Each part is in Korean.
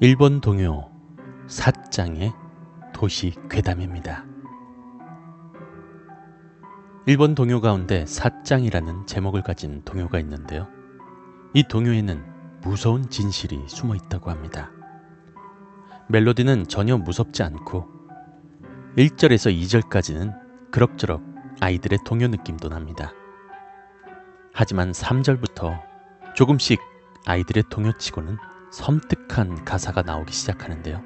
일본 동요 사짱의 도시 괴담입니다. 일본 동요 가운데 사짱이라는 제목을 가진 동요가 있는데요. 이 동요에는 무서운 진실이 숨어 있다고 합니다. 멜로디는 전혀 무섭지 않고 1절에서 2절까지는 그럭저럭 아이들의 동요 느낌도 납니다. 하지만 3절부터 조금씩 아이들의 동요치고는 섬뜩한 가사가 나오기 시작하는데요.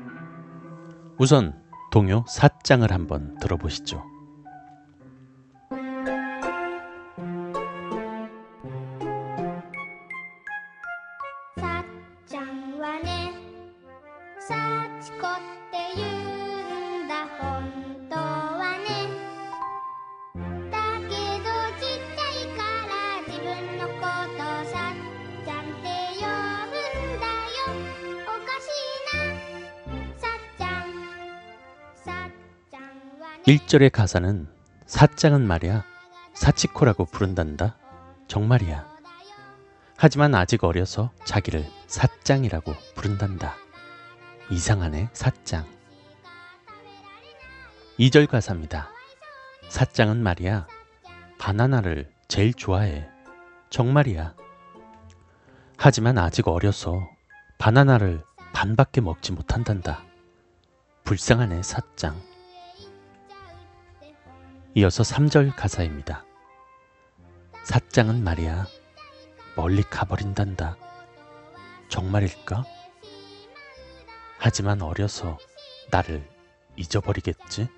우선 동요 사장을 한번 들어보시죠. 사장와네 사 1절의 가사는 사장은 말이야 사치코라고 부른단다. 정말이야. 하지만 아직 어려서 자기를 사짱이라고 부른단다. 이상하네, 사짱. 2절 가사입니다. 사짱은 말이야, 바나나를 제일 좋아해. 정말이야. 하지만 아직 어려서 바나나를 반밖에 먹지 못한단다. 불쌍하네, 사짱. 이어서 3절 가사입니다. 사짱은 말이야, 멀리 가버린단다. 정말일까? 하지만 어려서 나를 잊어버리겠지?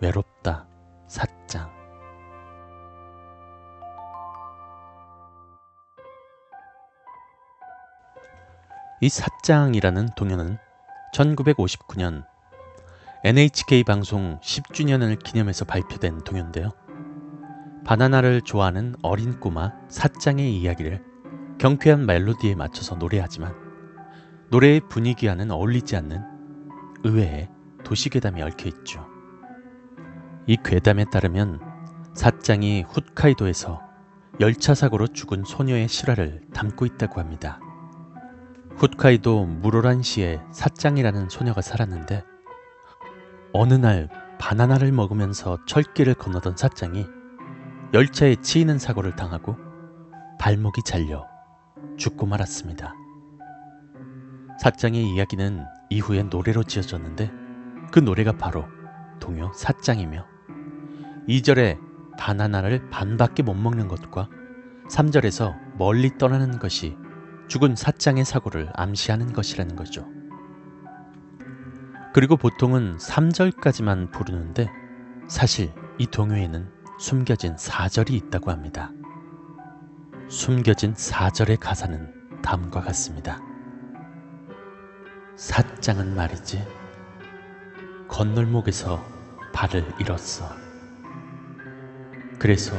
외롭다, 사짱. 이 사짱이라는 동요는 1959년 NHK 방송 10주년을 기념해서 발표된 동요인데요. 바나나를 좋아하는 어린 꼬마 사짱의 이야기를 경쾌한 멜로디에 맞춰서 노래하지만 노래의 분위기와는 어울리지 않는 의외의 도시괴담이 얽혀 있죠. 이 괴담에 따르면 사짱이 훗카이도에서 열차 사고로 죽은 소녀의 실화를 담고 있다고 합니다. 훗카이도 무로란시에 사짱이라는 소녀가 살았는데 어느 날 바나나를 먹으면서 철길을 건너던 사짱이 열차에 치이는 사고를 당하고 발목이 잘려 죽고 말았습니다. 사짱의 이야기는 이후에 노래로 지어졌는데 그 노래가 바로 동요 사짱이며 2절에 바나나를 반밖에 못 먹는 것과 3절에서 멀리 떠나는 것이 죽은 사짱의 사고를 암시하는 것이라는 거죠. 그리고 보통은 3절까지만 부르는데 사실 이 동요에는 숨겨진 4절이 있다고 합니다. 숨겨진 4절의 가사는 다음과 같습니다. 사짱은 말이지 건널목에서 발을 잃었어. 그래서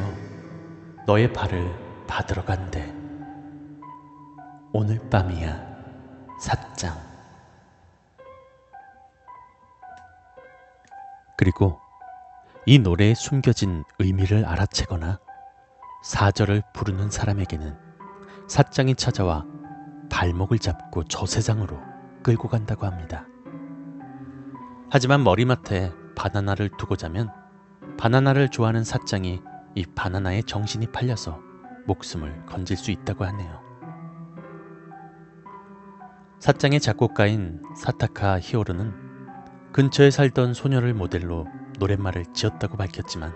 너의 발을 받으러 간대. 오늘 밤이야, 사짱. 그리고 이 노래에 숨겨진 의미를 알아채거나 사절을 부르는 사람에게는 사장이 찾아와 발목을 잡고 저 세상으로 끌고 간다고 합니다. 하지만 머리맡에 바나나를 두고 자면 바나나를 좋아하는 사장이 이 바나나에 정신이 팔려서 목숨을 건질 수 있다고 하네요. 사장의 작곡가인 사타카 히오르는 근처에 살던 소녀를 모델로 노랫말을 지었다고 밝혔지만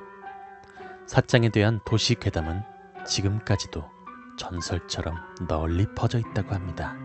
사장에 대한 도시 괴담은 지금까지도 전설처럼 널리 퍼져 있다고 합니다.